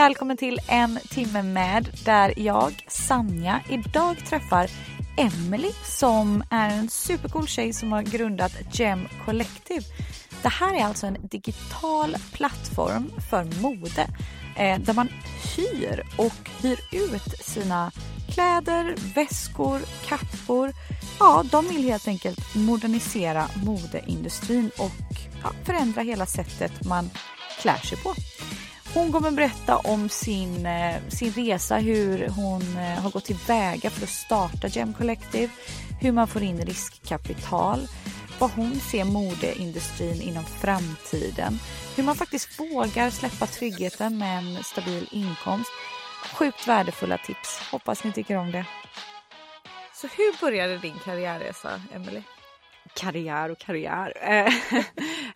Välkommen till en timme med där jag, Sanja, idag träffar Emily som är en supercool tjej som har grundat Gem Collective. Det här är alltså en digital plattform för mode eh, där man hyr och hyr ut sina kläder, väskor, kappor. Ja, de vill helt enkelt modernisera modeindustrin och ja, förändra hela sättet man klär sig på. Hon kommer berätta om sin, eh, sin resa, hur hon eh, har gått tillväga för att starta Gem Collective, hur man får in riskkapital, vad hon ser modeindustrin inom framtiden, hur man faktiskt vågar släppa tryggheten med en stabil inkomst. Sjukt värdefulla tips. Hoppas ni tycker om det. Så hur började din karriärresa, Emelie? Karriär och karriär. Eh,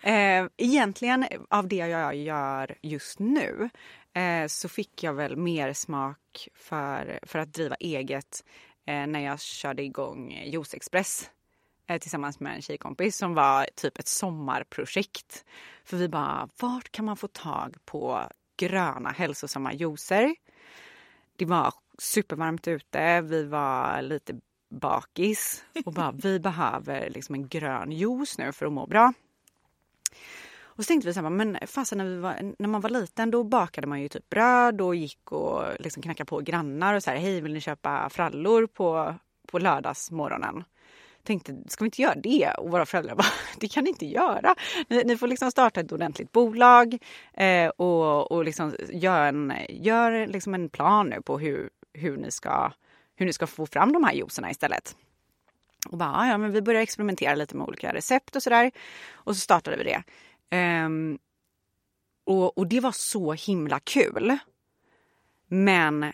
eh, egentligen av det jag gör just nu eh, så fick jag väl mer smak för, för att driva eget när jag körde igång Juice Express tillsammans med en tjejkompis som var typ ett sommarprojekt. För vi bara, vart kan man få tag på gröna hälsosamma juicer? Det var supervarmt ute, vi var lite bakis och bara vi behöver liksom en grön juice nu för att må bra. Och så tänkte vi så här, men fasen när, vi var, när man var liten då bakade man ju typ bröd och gick och liksom knackade på grannar och så här, hej vill ni köpa frallor på, på lördagsmorgonen? Tänkte, ska vi inte göra det? Och våra föräldrar bara, det kan ni inte göra. Ni, ni får liksom starta ett ordentligt bolag eh, och, och liksom gör en, gör liksom en plan nu på hur, hur ni ska hur ni ska få fram de här juicerna istället. Och bara, ja men vi började experimentera lite med olika recept och sådär. Och så startade vi det. Um, och, och det var så himla kul. Men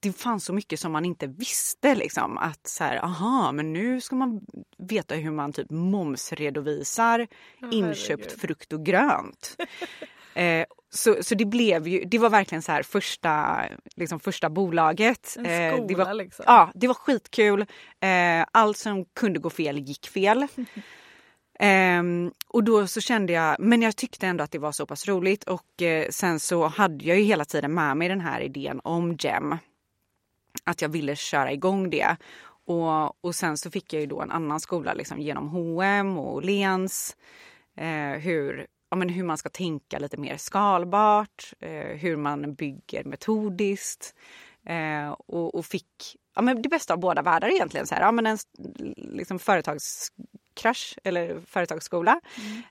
det fanns så mycket som man inte visste. Liksom. Att så här, aha, men nu ska man veta hur man typ momsredovisar oh, inköpt herregud. frukt och grönt. eh, så, så det blev ju, det var verkligen så här första, liksom första bolaget. En skola eh, det var, liksom. Ja, det var skitkul. Eh, allt som kunde gå fel gick fel. Eh, och då så kände jag, men jag tyckte ändå att det var så pass roligt och eh, sen så hade jag ju hela tiden med mig den här idén om GEM. Att jag ville köra igång det. Och, och sen så fick jag ju då en annan skola liksom genom H&M och Åhléns. Eh, hur ja, men hur man ska tänka lite mer skalbart, eh, hur man bygger metodiskt eh, och, och, fick ja, men det bästa av båda världar egentligen. Så här, ja, men en liksom, företagskrasch eller företagsskola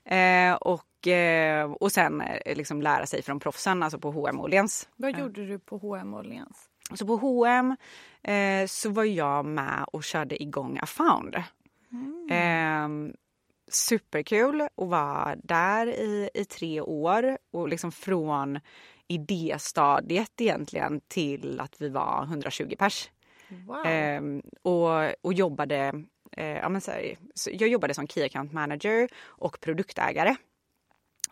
mm. eh, och, eh, och sen eh, liksom lära sig från proffsen, alltså på H&M Åhléns. Vad gjorde du på H&M Åhléns? Så på H&M eh, så var jag med och körde igång Afound. Mm. Eh, superkul att vara där i, i tre år och liksom från idéstadiet egentligen till att vi var 120 pers. Wow. Ehm, och, och jobbade, eh, ja, men så här, så jag jobbade som Key Account Manager och produktägare.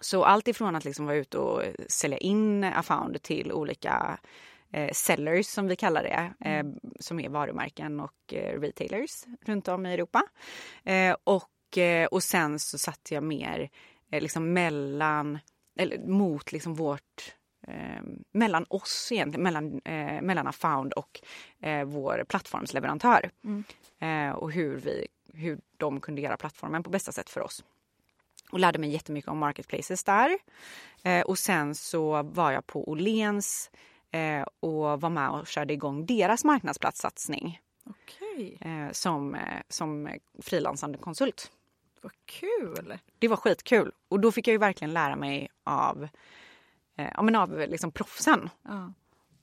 Så allt ifrån att liksom vara ute och sälja in Afound till olika eh, sellers som vi kallar det, eh, mm. som är varumärken och eh, retailers runt om i Europa. Eh, och Eh, och sen så satte jag mer eh, liksom mellan, eller mot liksom vårt Eh, mellan oss egentligen, mellan, eh, mellan Afound och eh, vår plattformsleverantör. Mm. Eh, och hur, vi, hur de kunde göra plattformen på bästa sätt för oss. Och lärde mig jättemycket om marketplaces där. Eh, och sen så var jag på Åhléns och var med och körde igång deras marknadsplatssatsning. Okay. som som frilansande konsult. Vad kul! Det var skitkul. Och då fick jag ju verkligen lära mig av eh, ja, men av liksom proffsen. Ja.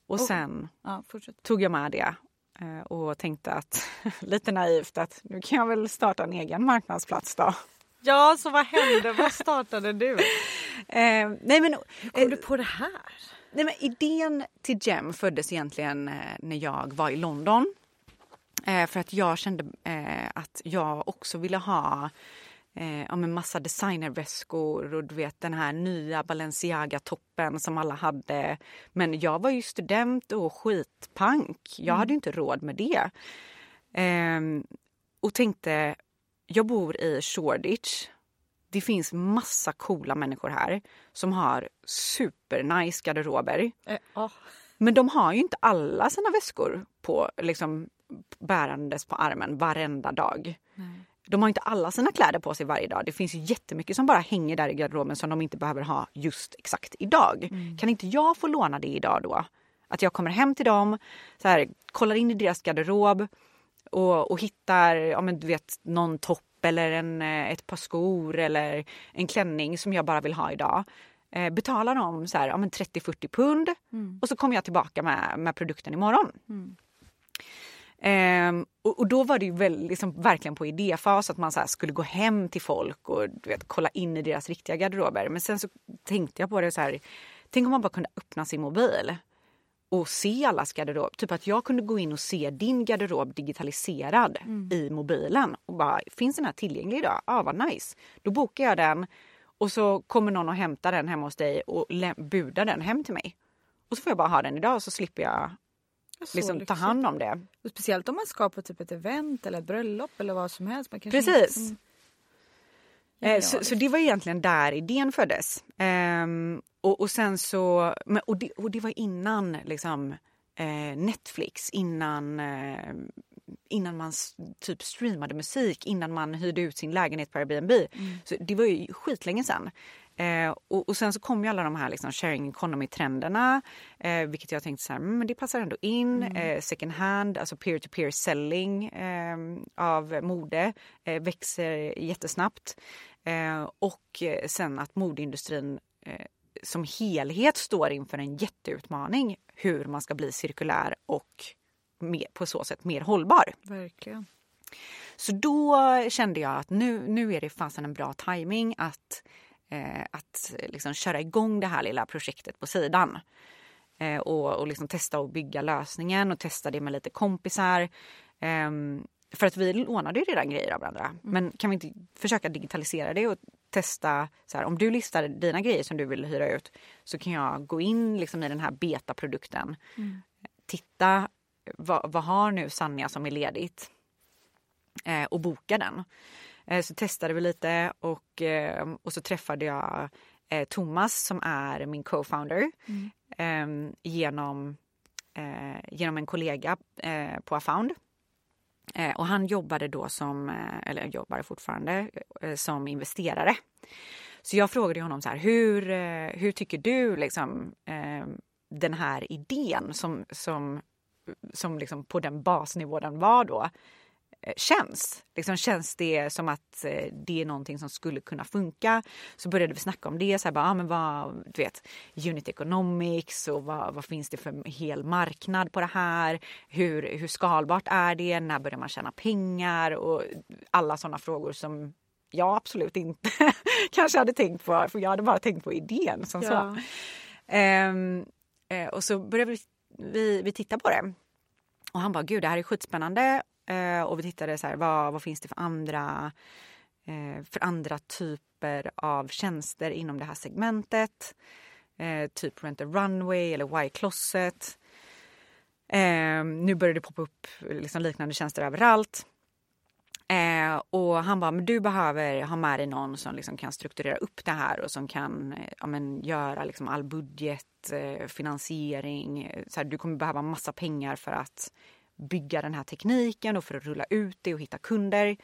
Och sen Ja, tog jag med det eh, och tänkte att lite naivt att nu kan jag väl starta en egen marknadsplats då. Ja, så vad hände? vad startade du? Eh, nej men, Kom eh, du på det här? nej men idén till Gem föddes egentligen eh, när jag var i London. För att jag kände att jag också ville ha eh, ja, men massa designerväskor och du vet den här nya Balenciaga-toppen som alla hade. Men jag var ju student och skitpank. Jag hade ju inte råd med det. Ehm, och tänkte, jag bor i Shoreditch. Det finns massa coola människor här som har supernice garderober. Eh, ja. Men de har ju inte alla sina väskor på, liksom, bärandes på armen varenda dag. De har inte alla sina kläder på sig varje dag. Det finns ju jättemycket som bara hänger där i garderoben som de inte behöver ha just exakt idag. Kan inte jag få låna det idag då? Att jag kommer hem till dem, så här, kollar in i deras garderob och, och hittar ja, men du vet, någon topp eller en, eh, ett par skor eller en klänning som jag bara vill ha idag. Eh, betalar dem så här, ja, men 30-40 pund och så kommer jag tillbaka med, med produkten imorgon. Ehm, och, och då var det ju väl, liksom, verkligen på idéfas att man så skulle gå hem till folk och du vet, kolla in i deras riktiga garderober. Men sen så tänkte jag på det så här, tänk om man bara kunde öppna sin mobil och se allas garderob. Typ att jag kunde gå in och se din garderob digitaliserad i mobilen och bara, finns den här tillgänglig idag? Ja, ah, vad nice. Då bokar jag den och så kommer någon och hämtar den hemma hos dig och budar den hem till mig. Och så får jag bara ha den idag så slipper jag liksom, ta lyxigt. hand om det. Och Speciellt om man ska på typ ett event eller ett bröllop eller vad som helst. Precis. inte- Eh, så, så det var egentligen där idén föddes. Ehm, och, och sen så, och, det, och det var innan liksom, eh, Netflix, innan, eh, innan man typ streamade musik, innan man hyrde ut sin lägenhet på Airbnb. Så det var ju skitlänge sedan. Eh, och, och sen så kom ju alla de här liksom sharing economy-trenderna, eh, vilket jag tänkte så här, mm, men det passar ändå in. Eh, second hand, alltså peer-to-peer selling eh, av mode eh, växer jättesnabbt. Eh, och sen att modeindustrin som helhet står inför en jätteutmaning hur man ska bli cirkulär och mer, på så sätt mer hållbar. Verkligen. Så då kände jag att nu, nu är det fasen en bra timing att, eh, att liksom köra igång det här lilla projektet på sidan. Eh, och och liksom testa att bygga lösningen och testa det med lite kompisar. Ehm, för att vi lånade ju redan grejer av varandra. Men kan vi inte försöka digitalisera det och testa, så här, om du listar dina grejer som du vill hyra ut så kan jag gå in liksom i den här betaprodukten. Titta, vad, vad har nu Sanja som är ledigt? eh, och boka den. Eh, så testade vi lite och, eh, och så träffade jag eh, Thomas som är min co-founder eh, genom, eh, genom en kollega på Afound. Och han jobbade då som, eller jobbar fortfarande, som investerare. Så jag frågade honom så här, hur, hur tycker du liksom, eh, den här idén som, som, som liksom på den basnivå den var då känns. Liksom känns det som att eh, det är någonting som skulle kunna funka? Så började vi snacka om det. Så här, bara, ah, men vad, du vet, unit economics och vad, vad finns det för hel marknad på det här? Hur, hur skalbart är det? När börjar man tjäna pengar? Och alla sådana frågor som jag absolut inte kanske hade tänkt på. För jag hade bara tänkt på idén som så. Ja. Ehm, eh, och så började vi, vi, vi titta på det. Och han bara, gud det här är skitspännande. Eh, och vi tittade så här, vad, vad finns det för andra, eh, för andra typer av tjänster inom det här segmentet. Eh, typ Rent a Runway eller Y-Closet. Eh, nu börjar det poppa upp liksom liknande tjänster överallt. Eh, och han bara, men du behöver ha med dig någon som liksom kan strukturera upp det här och som kan eh, ja, men, göra liksom all budget, eh, finansiering. Så här, du kommer behöva massa pengar för att bygga den här tekniken och för att rulla ut det och hitta kunder.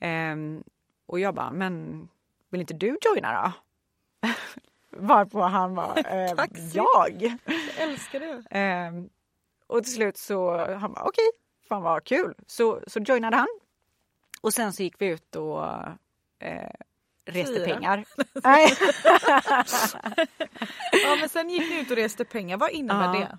Ehm, och jag bara, men vill inte du joina då? Varpå han bara, ehm, jag? Jag älskar det. Ehm, och till slut så han bara okej, fan vad kul. Så, så joinade han. Och sen så gick vi ut och eh, reste Fyra. pengar. Ja men sen gick ni ut och reste pengar. Vad innebär Ja. det?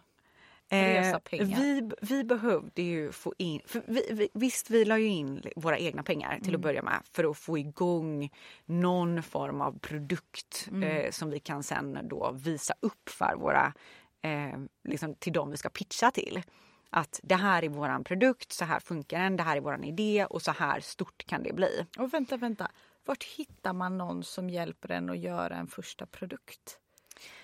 Eh, vi, vi behövde ju få in... Vi, vi, visst, vi la ju in våra egna pengar Mm. till att börja med för att få igång någon form av produkt Mm. eh, som vi kan sen då visa upp för våra... Eh, liksom till dem vi ska pitcha till. Att det här är våran produkt, så här funkar den, det här är våran idé och så här stort kan det bli. Och vänta, vänta. Vart hittar man någon som hjälper en att göra en första produkt?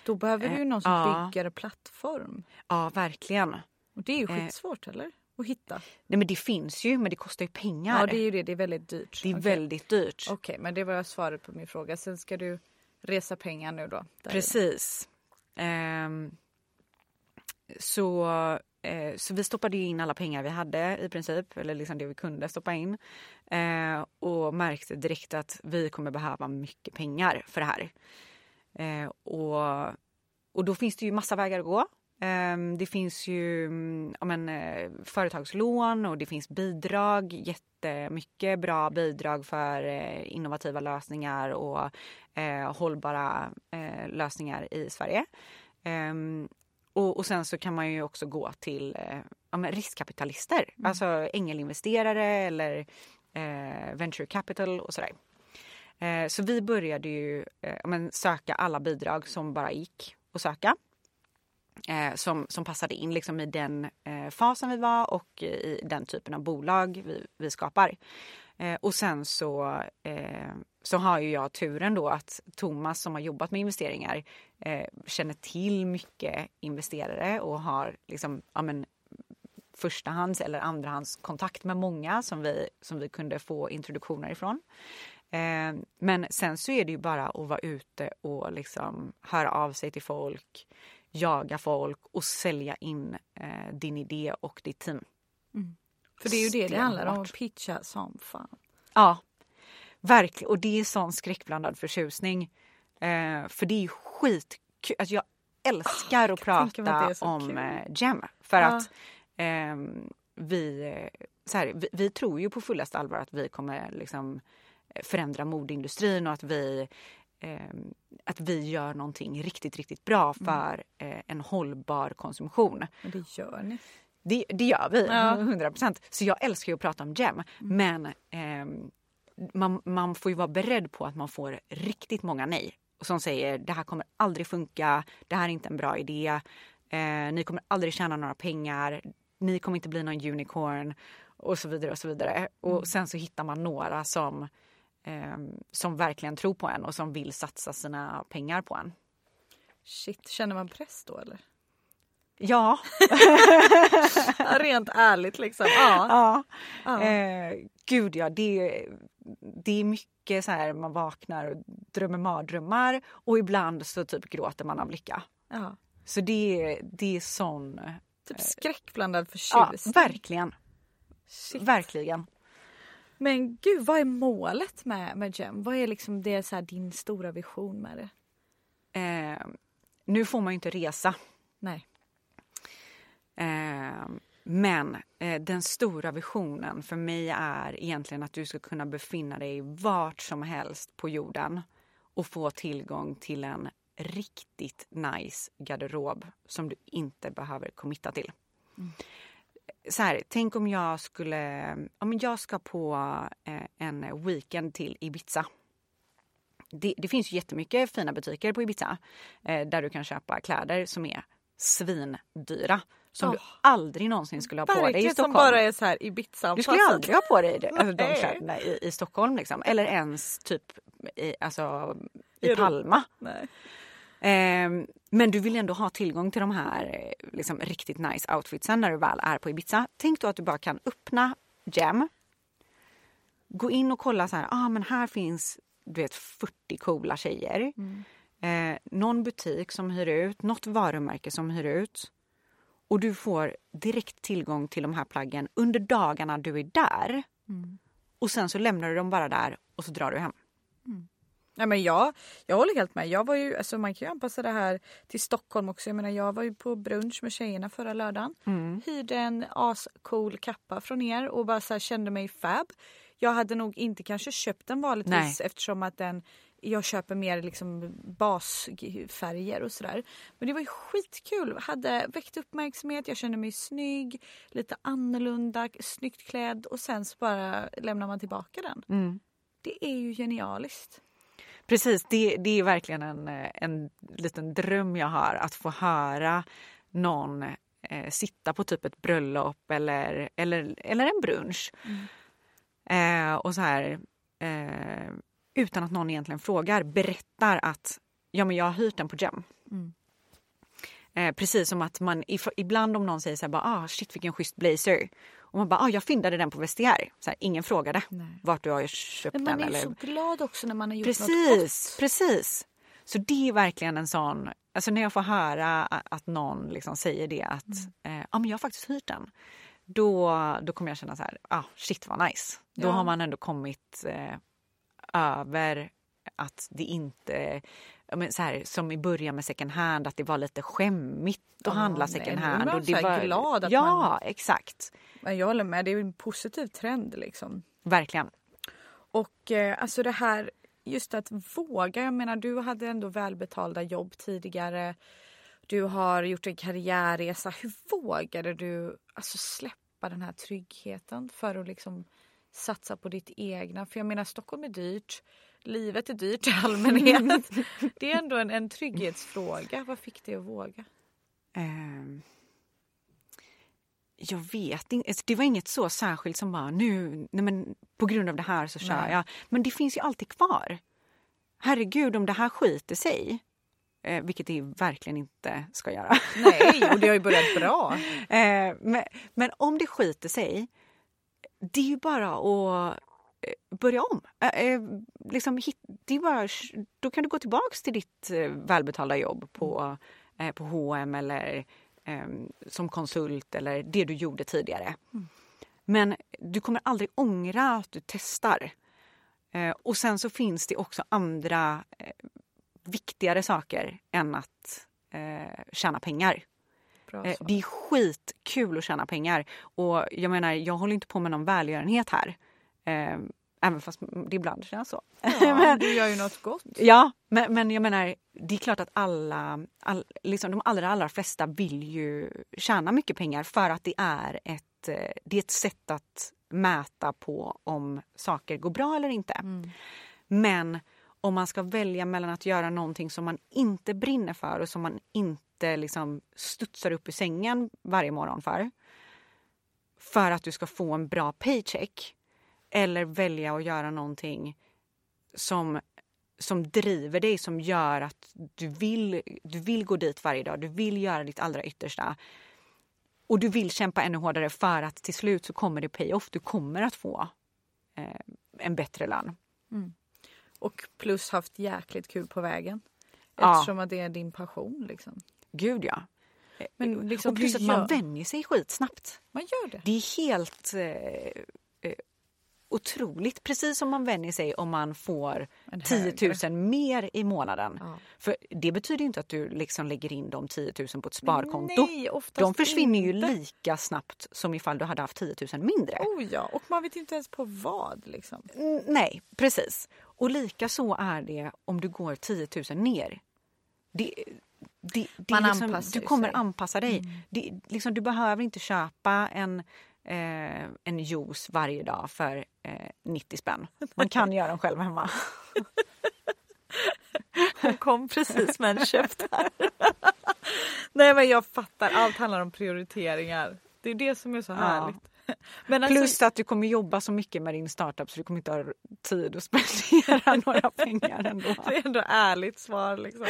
Då behöver du ju Eh, någon som ja. bygger plattform. Ja, verkligen. Och det är ju Eh. skitsvårt eller? Att hitta. Nej men det finns ju, men det kostar ju pengar. Ja det är ju det, det är väldigt dyrt. Det är Okej. väldigt dyrt. Okej men det var svaret på min fråga. Sen ska du resa pengar nu då. Precis. Ehm, så, eh, så vi stoppade ju in alla pengar vi hade i princip, eller liksom det vi kunde stoppa in. Eh, och märkte direkt att vi kommer behöva mycket pengar för det här. Eh, och, och då finns det ju massa vägar att gå. Ehm, Det finns ju mm, ja, men, eh, företagslån och det finns bidrag. Jättemycket bra bidrag för eh, innovativa lösningar och eh, hållbara eh, lösningar i Sverige. Ehm, och, och sen så kan man ju också gå till eh, ja, men riskkapitalister, alltså ängelinvesterare eller eh, venture capital och sådär. Eh, så vi började ju eh, men söka alla bidrag som bara gick att söka. Eh, som, som passade in liksom i den eh, fasen vi var och i den typen av bolag vi, vi skapar. Eh, och sen så, eh, så har ju jag turen då att Thomas som har jobbat med investeringar eh, känner till mycket investerare och har liksom, ja, men, förstahands eller andrahandskontakt med många som vi, som vi kunde få introduktioner ifrån. Eh, men sen så är det ju bara att vara ute och liksom höra av sig till folk, jaga folk och sälja in eh, din idé och ditt team. För det är ju det det handlar om. Att pitcha som fan. Ja, verkligen. Och det är sån skräckblandad förtjusning. Eh, för det är ju skitkul. Alltså jag älskar mig att prata om eh, Gem. För Ja. att ehm, vi, eh, så här, vi, vi tror ju på fullaste allvar att vi kommer liksom förändra modeindustrin och att vi ehm, att vi gör någonting riktigt, riktigt bra Mm. för eh, en hållbar konsumtion. Men det gör ni. Det, det gör vi, Ja. 100 procent. Så jag älskar att prata om Gem. Mm. Men ehm, man, man får ju vara beredd på att man får riktigt många nej. Som säger det här kommer aldrig funka, det här är inte en bra idé, eh, ni kommer aldrig tjäna några pengar, ni kommer inte bli någon unicorn och så vidare. Och så vidare. Mm. Och sen så hittar man några som, ehm, som verkligen tror på en och som vill satsa sina pengar på en. Shit, känner man press då eller? Ja, Ja, Rent ärligt liksom. Ja. ja. Ja. Eh, gud ja, det, det är mycket så här man vaknar och drömmer mardrömmar och ibland så typ gråter man av lycka. ja. Så det, det är sån... Typ skräckblandad Ja, förtjusning. verkligen. Shit. Verkligen. Men gud, vad är målet med, med Gem? Vad är liksom det, så här, din stora vision med det? Eh, nu får man ju inte resa. Nej. Eh, men eh, den stora visionen för mig är egentligen att du ska kunna befinna dig vart som helst på jorden och få tillgång till en riktigt nice garderob som du inte behöver committa till. Så här, tänk om jag skulle... Men jag ska på eh, en weekend till Ibiza. Det, det finns ju jättemycket fina butiker på Ibiza eh, där du kan köpa kläder som är svindyra. Som du Åh. aldrig någonsin skulle ha på dig i Verkligen som Stockholm. bara är så här Ibiza Du skulle ju aldrig ha på dig det, alltså, de kläderna i, i Stockholm. Liksom. Eller ens typ i, alltså, i. Palma. Nej. Ehm, men du vill ändå ha tillgång till de här eh, liksom, riktigt nice outfitsen när du väl är på Ibiza. Tänk då att du bara kan öppna Gem. Gå in och kolla så här, ah, men här finns du vet 40 coola tjejer. Eh, någon butik som hyr ut, något varumärke som hyr ut. Och du får direkt tillgång till de här plaggen under dagarna du är där. Och sen så lämnar du dem bara där och så drar du hem. Nej, men jag, jag håller helt med. Jag var ju, alltså man kan ju anpassa det här till Stockholm också. Jag menar, jag var ju på brunch med tjejerna förra lördagen. Hyrde en ascool kappa från er och bara så kände mig fab. Jag hade nog inte kanske köpt den vanligtvis Nej. eftersom att den jag köper mer liksom basfärger och sådär. Men det var ju skitkul. Hade väckt uppmärksamhet, jag kände mig snygg, lite annorlunda, snyggt klädd och sen så bara lämnar man tillbaka den. Mm. Det är ju genialiskt. Precis, det, det är verkligen en, eh, en liten dröm jag har att få höra någon eh, sitta på typ ett bröllop eller, eller, eller en brunch. Eh, och så här, eh, utan att någon egentligen frågar, berättar att ja, men jag har hyrt den på Gem. Mm. Eh, precis som att man if, ibland om någon säger så här, bara, ah, shit vilken schysst blazer. Och man bara, ah, jag fyndade den på Vestiaire. Så här, ingen frågade Nej. vart du har köpt Men den. man är ju eller... så glad också när man har gjort något Precis, gott. precis. Så det är verkligen en sån, alltså när jag får höra att någon liksom säger det att Mm. eh, ja, men jag har faktiskt hyrt den. Då, då kommer jag känna så här, ah, shit vad nice. Då Ja. har man ändå kommit eh, över att det inte, ja, men så här, som i början med second hand, att det var lite skämmigt att Ja, handla nej, second är hand. och det var, glad att ja, man- exakt. Men jag håller med, det är en positiv trend liksom. Verkligen. Och eh, alltså det här just att våga. Jag menar du hade ändå välbetalda jobb tidigare. Du har gjort en karriärresa. Hur vågade du alltså släppa den här tryggheten för att liksom satsa på ditt egna? För jag menar Stockholm är dyrt. Livet är dyrt i allmänhet. det är ändå en, en trygghetsfråga. Vad fick dig att våga? Ehm, jag vet inte. Alltså, Det var inget så särskilt som bara nu, nej men på grund av det här så kör Nej. jag. Men det finns ju alltid kvar. Herregud, om det här skiter sig, eh, vilket det verkligen inte ska göra. Nej, och det har ju börjat bra. Eh, men, men om det skiter sig, det är ju bara att börja om. Eh, eh, liksom, det bara, då kan du gå tillbaks till ditt eh, välbetalda jobb på, eh, på H&M eller eh, som konsult eller det du gjorde tidigare. Men du kommer aldrig ångra att du testar. Eh, och sen så finns det också andra eh, viktigare saker än att eh, tjäna pengar. Eh. Det är skitkul att tjäna pengar. Och jag menar, jag håller inte på med någon välgörenhet här. Eh, även fast det ibland känns så. Ja, du gör ju något gott. Ja, men, men jag menar, det är klart att alla, all, liksom de allra, allra flesta vill ju tjäna mycket pengar för att det är ett, eh, det är ett sätt att mäta på om saker går bra eller inte. Men om man ska välja mellan att göra någonting som man inte brinner för och som man inte liksom studsar upp ur sängen varje morgon för för att du ska få en bra paycheck eller välja att göra någonting som, som driver dig, som gör att du vill, du vill gå dit varje dag, du vill göra ditt allra yttersta. Och du vill kämpa ännu hårdare för att till slut så kommer det pay-off. Du kommer att få eh, en bättre lön. Och plus haft jäkligt kul på vägen. Ja. Eftersom att det är din passion. Liksom. Gud ja. Men liksom, och plus att man gör- vänjer sig skitsnabbt. Man gör det. Det är helt eh, otroligt. Precis som man vänjer sig om man får En 10 000 högre. mer i månaden. Ja. För det betyder inte att du liksom lägger in de 10 000 på ett sparkonto. Nej, de försvinner ju inte. lika snabbt som ifall du hade haft 10 000 mindre. Oh ja, och man vet inte ens på vad. Liksom. Mm, Nej, precis. Och lika så är det om du går 10 000 ner. Det, det, det Man liksom, anpassar du kommer sig. Mm. anpassa dig. Det, liksom, du behöver inte köpa en, eh, en juice varje dag för eh, 90 spänn. Man kan göra den själv hemma. Hon kom precis med en käft här. Nej men jag fattar, allt handlar om prioriteringar. Det är det som är så härligt. Men alltså, Plus att du kommer jobba så mycket med din startup så du kommer inte ha tid att spendera några pengar ändå. det är ändå ärligt svar. Liksom.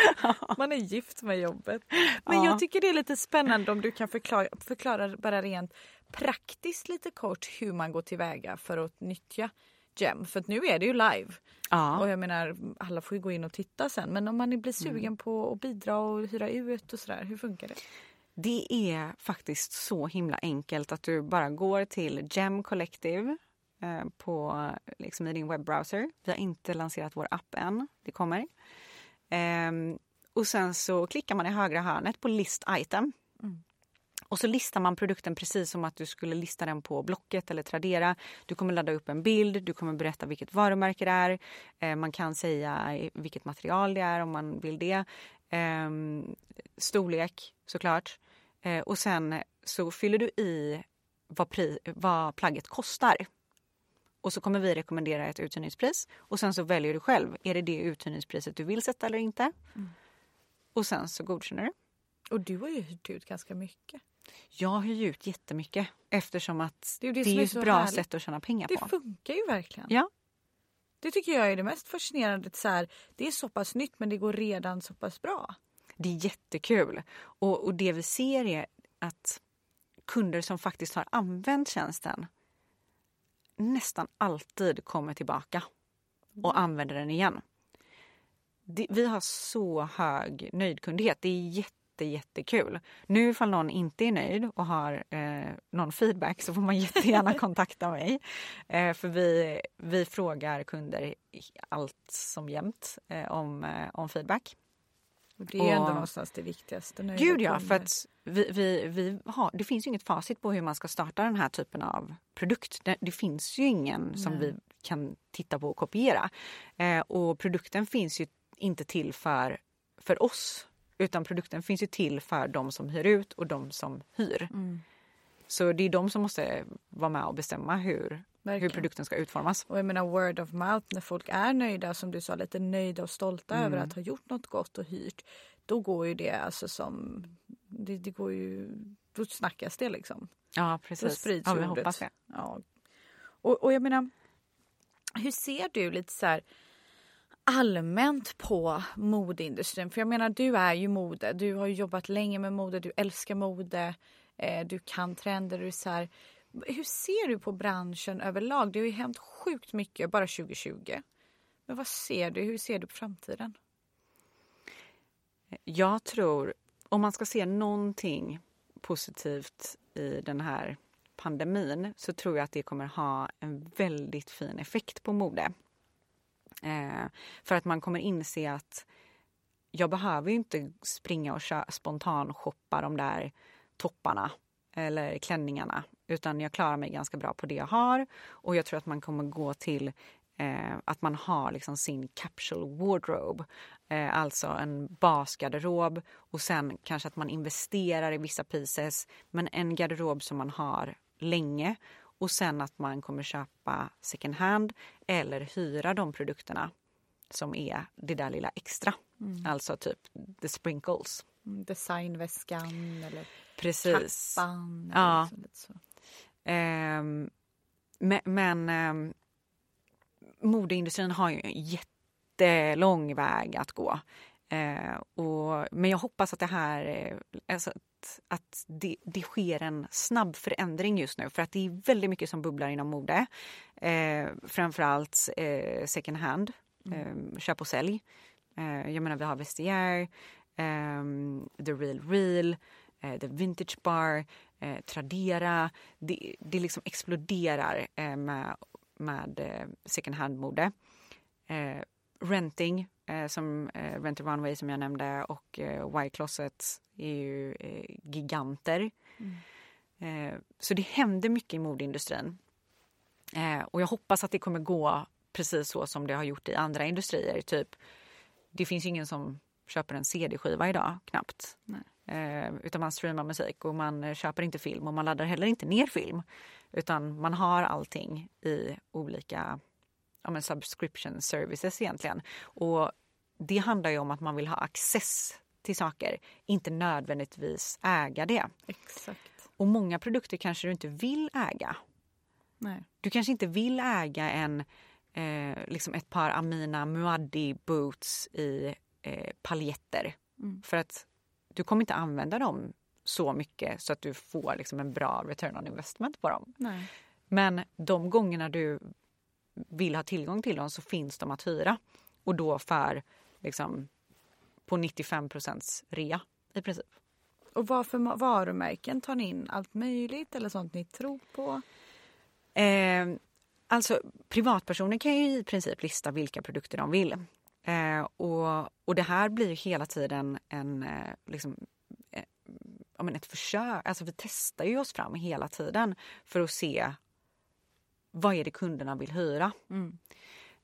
Man är gift med jobbet. Men Ja. jag tycker det är lite spännande om du kan förklara, förklara bara rent praktiskt lite kort hur man går tillväga för att nyttja Gem. För nu är det ju live. Ja. Och jag menar, alla får ju gå in och titta sen. Men om man blir sugen på att bidra och hyra ut och sådär, hur funkar det? Det är faktiskt så himla enkelt att du bara går till Gem Collective eh, på, liksom i din webbrowser. Vi har inte lanserat vår app än. Det kommer. Ehm, och sen så klickar man i högra hörnet på List Item. Och så listar man produkten precis som att du skulle lista den på Blocket eller Tradera. Du kommer ladda upp en bild, du kommer berätta vilket varumärke det är. Eh, man kan säga vilket material det är om man vill det. Eh, storlek såklart. Eh, och sen så fyller du i vad, pri, vad plagget kostar. Och så kommer vi rekommendera ett uthyrningspris och sen så väljer du själv. Är det det uthyrningspriset du vill sätta eller inte? Mm. Och sen så godkänner du. Och du har ju hyrt ut ganska mycket. Jag hyr ut jättemycket eftersom att det är, det det är ett bra härligt. sätt att tjäna pengar det på. Det funkar ju verkligen. Ja. Det tycker jag är det mest fascinerande. Så här, det är så pass nytt men det går redan så pass bra. Det är jättekul. Och, och det vi ser är att kunder som faktiskt har använt tjänsten nästan alltid kommer tillbaka och mm. använder den igen. Det, vi har så hög nöjdkundhet. Det är jätte jättekul. Nu ifall någon inte är nöjd och har eh, någon feedback så får man jättegärna kontakta mig. Eh, för vi, vi frågar kunder allt som jämt eh, om, eh, om feedback. Och det är och, ändå någonstans det viktigaste. Gud ja, för att vi, vi, vi har, det finns ju inget facit på hur man ska starta den här typen av produkt. Det, det finns ju ingen Nej. som vi kan titta på och kopiera. Eh, och produkten finns ju inte till för, för oss utan produkten finns ju till för de som hyr ut och de som hyr. Mm. Så det är de som måste vara med och bestämma hur, hur produkten ska utformas. Och jag menar word of mouth, när folk är nöjda, som du sa, lite nöjda och stolta mm. över att ha gjort något gott och hyrt. Då går ju det alltså som, det, det går ju, då snackas det liksom. Ja precis. Då sprids ja, vi hoppas det. Ja. Och, och jag menar, hur ser du lite så här, allmänt på modeindustrin? För jag menar, du är ju mode. Du har jobbat länge med mode, du älskar mode, eh, du kan trender. Du så här, hur ser du på branschen överlag? Det har ju hänt sjukt mycket bara 2020. Men vad ser du? Hur ser du på framtiden? Jag tror, om man ska se någonting positivt i den här pandemin så tror jag att det kommer ha en väldigt fin effekt på mode. Eh, för att man kommer inse att jag behöver ju inte springa och spontanshoppa de där topparna eller klänningarna utan jag klarar mig ganska bra på det jag har. Och jag tror att man kommer gå till eh, att man har liksom sin capsule wardrobe, eh, alltså en basgarderob och sen kanske att man investerar i vissa pieces men en garderob som man har länge och sen att man kommer köpa second hand eller hyra de produkterna som är det där lilla extra. Mm. Alltså typ the sprinkles. Mm, designväskan eller Precis. kappan. Ja. Så, um, men, men um, modeindustrin har ju en jättelång väg att gå. Uh, och, men jag hoppas att det här, alltså, att, det, det, sker en snabb förändring just nu för att det är väldigt mycket som bubblar inom mode. Eh, framförallt eh, second hand, mm. eh, köp och sälj. Eh, jag menar vi har Vestiaire, eh, The Real Real, eh, The Vintage Bar, eh, Tradera. Det, det liksom exploderar med, med second hand-mode. renting eh, som eh, Rent a Runway som jag nämnde och eh, White Closet är ju eh, giganter. Mm. Eh, så det händer mycket i modeindustrin. Eh, och jag hoppas att det kommer gå precis så som det har gjort i andra industrier. Typ, det finns ingen som köper en CD-skiva idag, knappt. Eh, utan man streamar musik och man köper inte film och man laddar heller inte ner film. Utan man har allting i olika ja, subscription services egentligen. Och det handlar ju om att man vill ha access till saker, inte nödvändigtvis äga det. Exakt. Och många produkter kanske du inte vill äga. Nej. Du kanske inte vill äga en, eh, liksom ett par Amina Muaddi boots i eh, paljetter. Mm. För att du kommer inte använda dem så mycket så att du får liksom en bra return on investment på dem. Nej. Men de gångerna du vill ha tillgång till dem så finns de att hyra. Och då för liksom, på 95% rea i princip. Och vad för varumärken tar ni in? Allt möjligt eller sånt ni tror på? Eh, alltså privatpersoner kan ju i princip lista vilka produkter de vill. Eh, och, och det här blir hela tiden en, eh, liksom, eh, ja, men ett försök. Alltså vi testar ju oss fram hela tiden för att se vad är det kunderna vill hyra. Mm.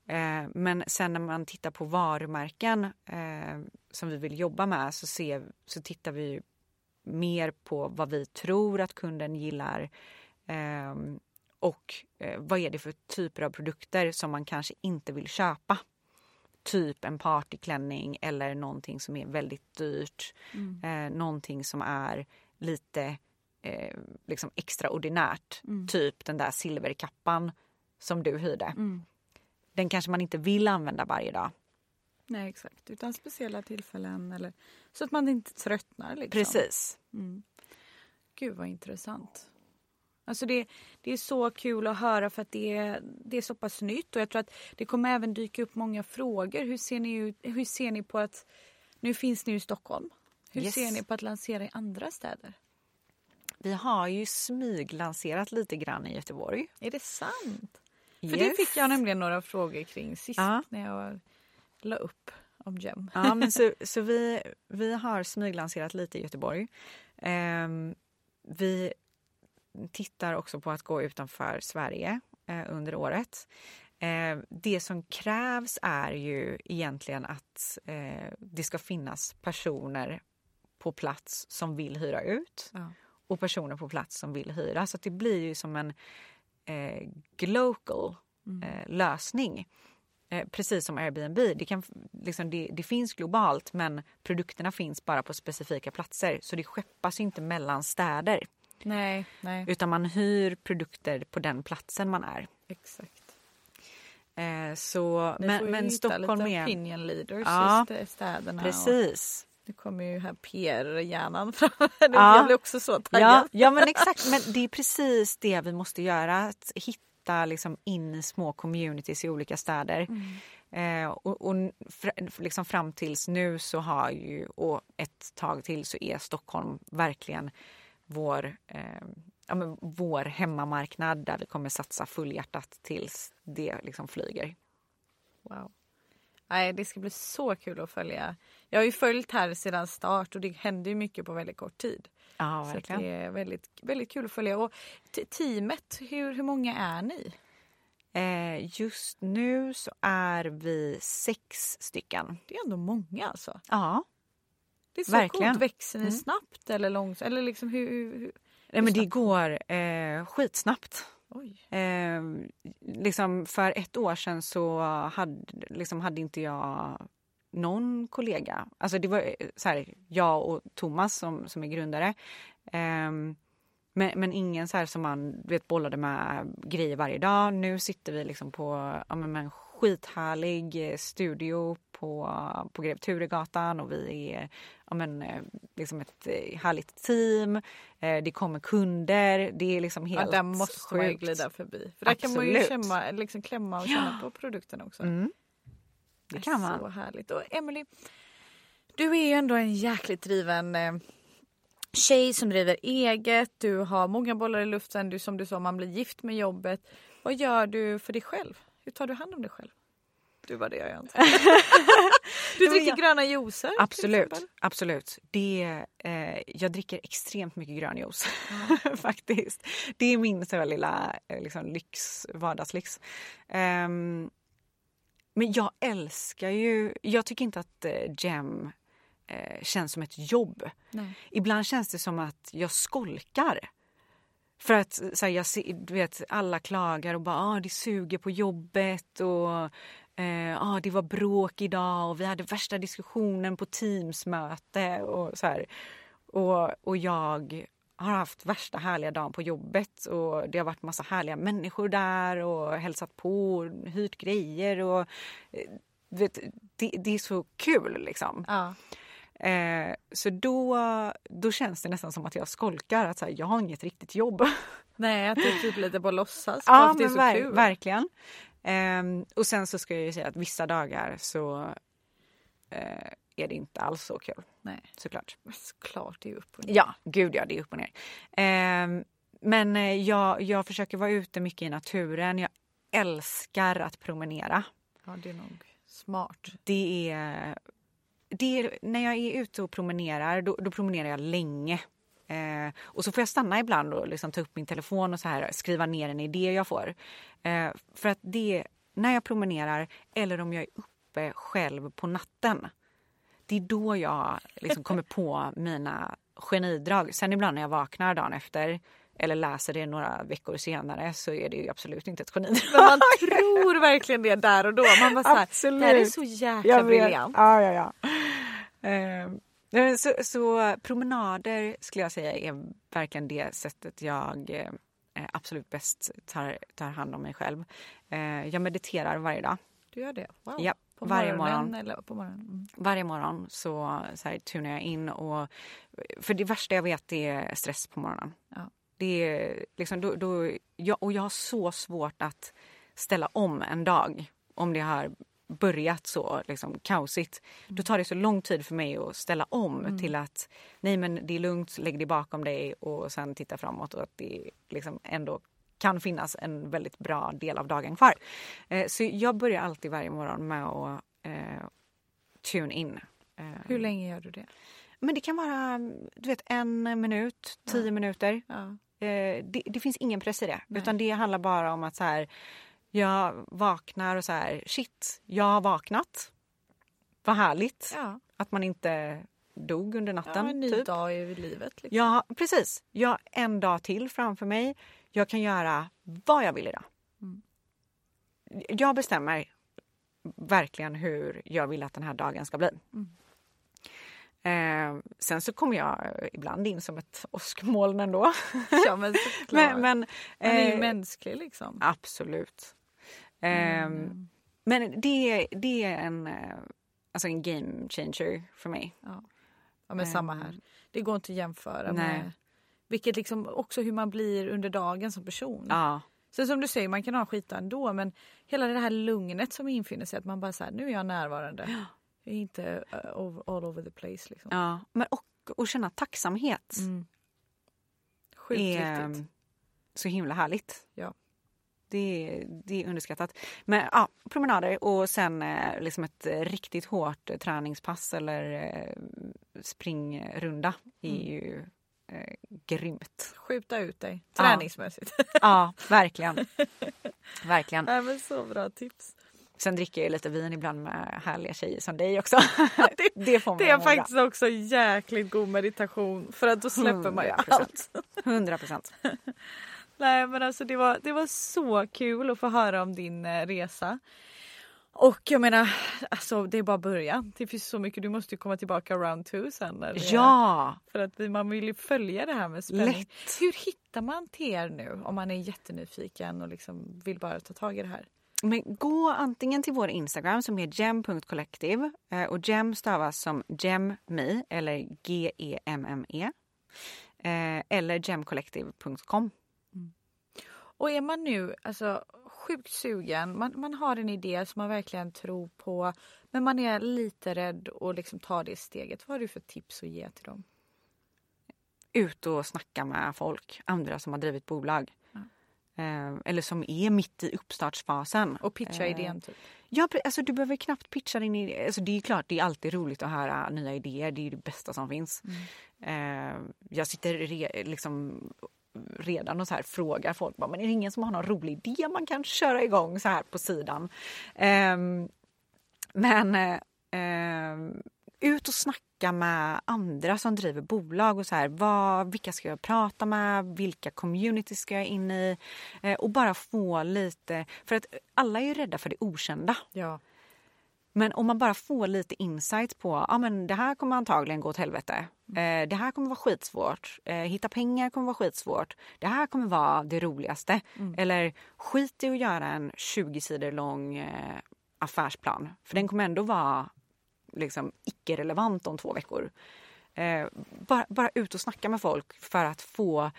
Eh, men sen när man tittar på varumärken eh, som vi vill jobba med så, ser, så tittar vi mer på vad vi tror att kunden gillar eh, och eh, vad är det för typer av produkter som man kanske inte vill köpa. Typ en partyklänning eller någonting som är väldigt dyrt. Mm. Eh, någonting som är lite eh, liksom extraordinärt. Mm. Typ den där silverkappan som du hyrde. Mm. Den kanske man inte vill använda varje dag. Nej exakt, utan speciella tillfällen eller så att man inte tröttnar. Liksom. Precis. Mm. Gud vad intressant. Alltså det, det är så kul att höra för att det är, det är så pass nytt och jag tror att det kommer även dyka upp många frågor. Hur ser ni, ut, hur ser ni på att, nu finns ni i Stockholm. Hur Yes. ser ni på att lansera i andra städer? Vi har ju smyglanserat lite grann i Göteborg. Är det sant? För Yes. det fick jag nämligen några frågor kring sist Ja. när jag la upp om Gem. Ja, men så, så vi, vi har smyglanserat lite i Göteborg. Ehm, vi tittar också på att gå utanför Sverige eh, under året. Eh, det som krävs är ju egentligen att eh, det ska finnas personer på plats som vill hyra ut Ja. och personer på plats som vill hyra. Så det blir ju som en eh, global eh, lösning. Eh, precis som Airbnb. Det, kan, liksom, det, det finns globalt men produkterna finns bara på specifika platser. Så det skeppas inte mellan städer. Nej, nej, Utan man hyr produkter på den platsen man är. exakt. Eh, så, Ni får men ju men Stockholm lite är... opinion leaders Ja, i stä- städerna. Precis. Nu kommer ju här PR-hjärnan fram. Ja. Jag blir också så taggad. Ja, ja men exakt. Men det är precis det vi måste göra. Att hitta liksom in i små communities i olika städer. Eh, och och fr- liksom fram tills nu så har ju, och ett tag till så är Stockholm verkligen vår, eh, ja, men vår hemmamarknad där vi kommer satsa fullhjärtat tills det liksom flyger. Wow. Nej, det ska bli så kul att följa. Jag har ju följt här sedan start och det händer ju mycket på väldigt kort tid. Ja, Så verkligen. det är väldigt, väldigt kul att följa. Och teamet, hur, hur många är ni? Eh, just nu så är vi sex stycken. Det är ändå många alltså. Ja. Det är så Verkligen. coolt. Växer ni Mm. snabbt eller långsamt? Eller liksom hur, hur, hur? Nej, men det går eh, skitsnabbt. Oj. Eh, liksom för ett år sedan så hade, liksom hade inte jag någon kollega. Alltså det var eh, så här, jag och Thomas som, som är grundare. Eh, men, men ingen så här som man vet, bollade med grejer varje dag. Nu sitter vi liksom på ja, men skithärlig eh, studio på, på Grev Turegatan och vi är ja, men, eh, liksom ett eh, härligt team. Det kommer kunder. Det är liksom helt Ja, där måste man ju sjukt. glida förbi. För där kan man ju Absolut. känna, liksom klämma och känna på produkten också. Mm. Det kan man. Så härligt. Och Emily, du är ju ändå en jäkligt driven tjej som driver eget. Du har många bollar i luften. Du, som du sa, man blir gift med jobbet. Vad gör du för dig själv? Hur tar du hand om dig själv? Du var det jag gör inte. du dricker jag- gröna juicer? Absolut, absolut. Det, eh, jag dricker extremt mycket grön juice faktiskt. Det är min så lilla eh, liksom, lyx, vardagslyx. Ehm, men jag älskar ju, jag tycker inte att eh, Gem eh, känns som ett jobb. Nej. Ibland känns det som att jag skolkar. För att eh, så här, jag ser, du vet, alla klagar och bara ah, det suger på jobbet och eh, ah, det var bråk idag och vi hade värsta diskussionen på Teamsmöte och så här. Och, och jag har haft värsta härliga dagen på jobbet och det har varit massa härliga människor där och hälsat på och hyrt grejer och eh, du vet, det, det är så kul liksom. Ja. Eh, så då, då känns det nästan som att jag skolkar. Att så här, jag har inget riktigt jobb. Nej, att det är typ lite på låtsas. bara ja, men ver- kul. verkligen. Ehm, och sen så ska jag ju säga att vissa dagar så eh, är det inte alls så kul. Nej, Såklart. såklart det är upp och ner. Ja, gud ja, det är upp och ner. Ehm, men eh, jag, jag försöker vara ute mycket i naturen. Jag älskar att promenera. Ja, det är nog smart. Det är, det är, när jag är ute och promenerar, då, då promenerar jag länge. Eh, och så får jag stanna ibland och liksom ta upp min telefon och så här, skriva ner en idé jag får. Eh, för att det, när jag promenerar eller om jag är uppe själv på natten, det är då jag liksom kommer på mina genidrag. Sen ibland när jag vaknar dagen efter eller läser det några veckor senare så är det ju absolut inte ett genidrag. Men man tror verkligen det där och då. Man bara såhär, Absolut. det här är så jäkla briljant. Ja, ja, ja. Eh, så, så promenader skulle jag säga är verkligen det sättet jag eh, absolut bäst tar, tar hand om mig själv. Eh, jag mediterar varje dag. Du gör det? Wow. Ja, På varje morgon. eller på morgonen? Mm. Varje morgon så, så här, tunar jag in och för det värsta jag vet är stress på morgonen. Ja. Det är liksom då, då, jag, och jag har så svårt att ställa om en dag om det har börjat så liksom, kaosigt. Då tar det så lång tid för mig att ställa om till att nej men det är lugnt, lägg det bakom dig och sen titta framåt och att det liksom ändå kan finnas en väldigt bra del av dagen kvar. Eh, så jag börjar alltid varje morgon med att eh, tune in. Eh, Hur länge gör du det? men det kan vara du vet, en minut, tio minuter. Ja. Eh, det, det finns ingen press i det. Nej. Utan det handlar bara om att så här, jag vaknar och så här, shit, jag har vaknat. Vad härligt Ja. att man inte dog under natten. ja, en ny typ. dag i livet. Liksom. Ja, precis. Jag har en dag till framför mig. Jag kan göra vad jag vill idag. Mm. Jag bestämmer verkligen hur jag vill att den här dagen ska bli. Mm. Eh, sen så kommer jag ibland in som ett åskmoln ändå. Ja, men men, men, Man är ju eh, mänsklig liksom. Absolut. Ehm, Mm. Men det, det är en, eh, alltså en game changer för mig. Ja. ja, men samma här. Ehm, Det går inte att jämföra Nej. med vilket liksom också hur man blir under dagen som person. Ja, Sen som du säger, man kan ha skit ändå men hela det här lugnet som infinner sig att man bara säger nu är jag närvarande. Jag är inte over, all over the place liksom. ja. Men och, och känna tacksamhet Mm. Sjukt är viktigt. så himla härligt. Ja. Det, det är underskattat. Men ja, promenader och sen eh, liksom ett eh, riktigt hårt eh, träningspass eller eh, springrunda är Mm. ju eh, grymt. Skjuta ut dig Ja. träningsmässigt. Ja, verkligen. verkligen. Nej, men så bra tips. Sen dricker jag lite vin ibland med härliga tjejer som dig också. det får man Det är må bra. faktiskt också jäkligt god meditation för att då släpper man ju 100%. allt. 100 procent. Nej men alltså det var, det var så kul att få höra om din eh, resa. Och jag menar, alltså det är bara början. Det finns så mycket, du måste ju komma tillbaka round two sen. Det- Ja, För att man vill ju följa det här med spänning. lätt. Hur hittar man till er nu om man är jättenyfiken och liksom vill bara ta tag i det här? Men gå antingen till vår Instagram som är gem.collective eh, och gem stavas som gemme eller G-E-M-M-E. Eh, eller gemcollective.com. Och är man nu alltså, sjukt sugen, man, man har en idé som man verkligen tror på men man är lite rädd att liksom ta det steget. Vad har du för tips att ge till dem? Ut och snacka med folk, andra som har drivit bolag. Eh, eller som är mitt i uppstartsfasen. Och pitcha Eh, idén typ. Ja, alltså du behöver knappt pitcha din idé. Alltså det är klart, det är alltid roligt att höra nya idéer. Det är det bästa som finns. Eh, jag sitter re, liksom redan och så här frågar folk. Bara, men är det ingen som har någon rolig idé man kan köra igång så här på sidan? Ehm, men eh, ut och snacka med andra som driver bolag och så här. Vad, vilka ska jag prata med? Vilka community ska jag in i? Eh, och bara få lite... För att alla är ju rädda för det okända. Ja. Men om man bara får lite insight på men det här kommer antagligen gå åt helvete. Eh, det här kommer vara skitsvårt. Eh, hitta pengar kommer vara skitsvårt. Det här kommer vara det roligaste. Eller skit i att göra en 20 sidor lång eh, affärsplan. För den kommer ändå vara liksom icke-relevant om två veckor. Eh, bara, bara ut och snacka med folk för att få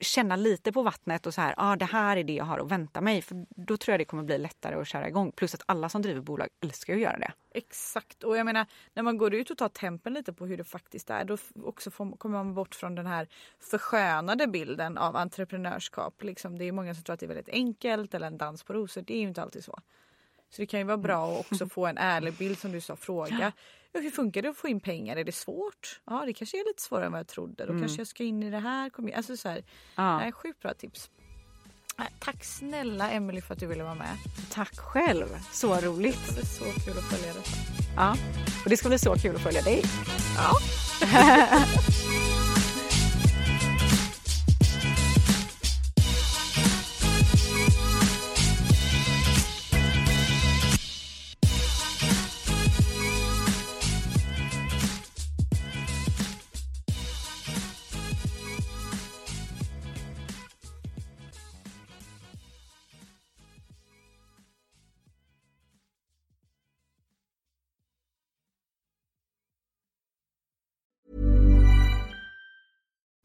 känna lite på vattnet och så här, ah, det här är det jag har att vänta mig. För då tror jag det kommer bli lättare att köra igång. Plus att alla som driver bolag älskar att göra det. Exakt. Och jag menar, när man går ut och tar tempen lite på hur det faktiskt är, då också får, kommer man bort från den här förskönade bilden av entreprenörskap. Liksom, det är många som tror att det är väldigt enkelt eller en dans på rosor. Det är ju inte alltid så. Så det kan ju vara bra att också få en ärlig bild som du sa, fråga. Hur funkar det att få in pengar? Är det svårt? Ja, det kanske är lite svårare än vad jag trodde. Då mm. kanske jag ska in i det här. Alltså så här, ja. nej, sjukt bra tips. Tack snälla Emily för att du ville vara med. Tack själv. Så roligt. Det ska bli så kul att följa det. Ja, och det ska bli så kul att följa dig. Ja.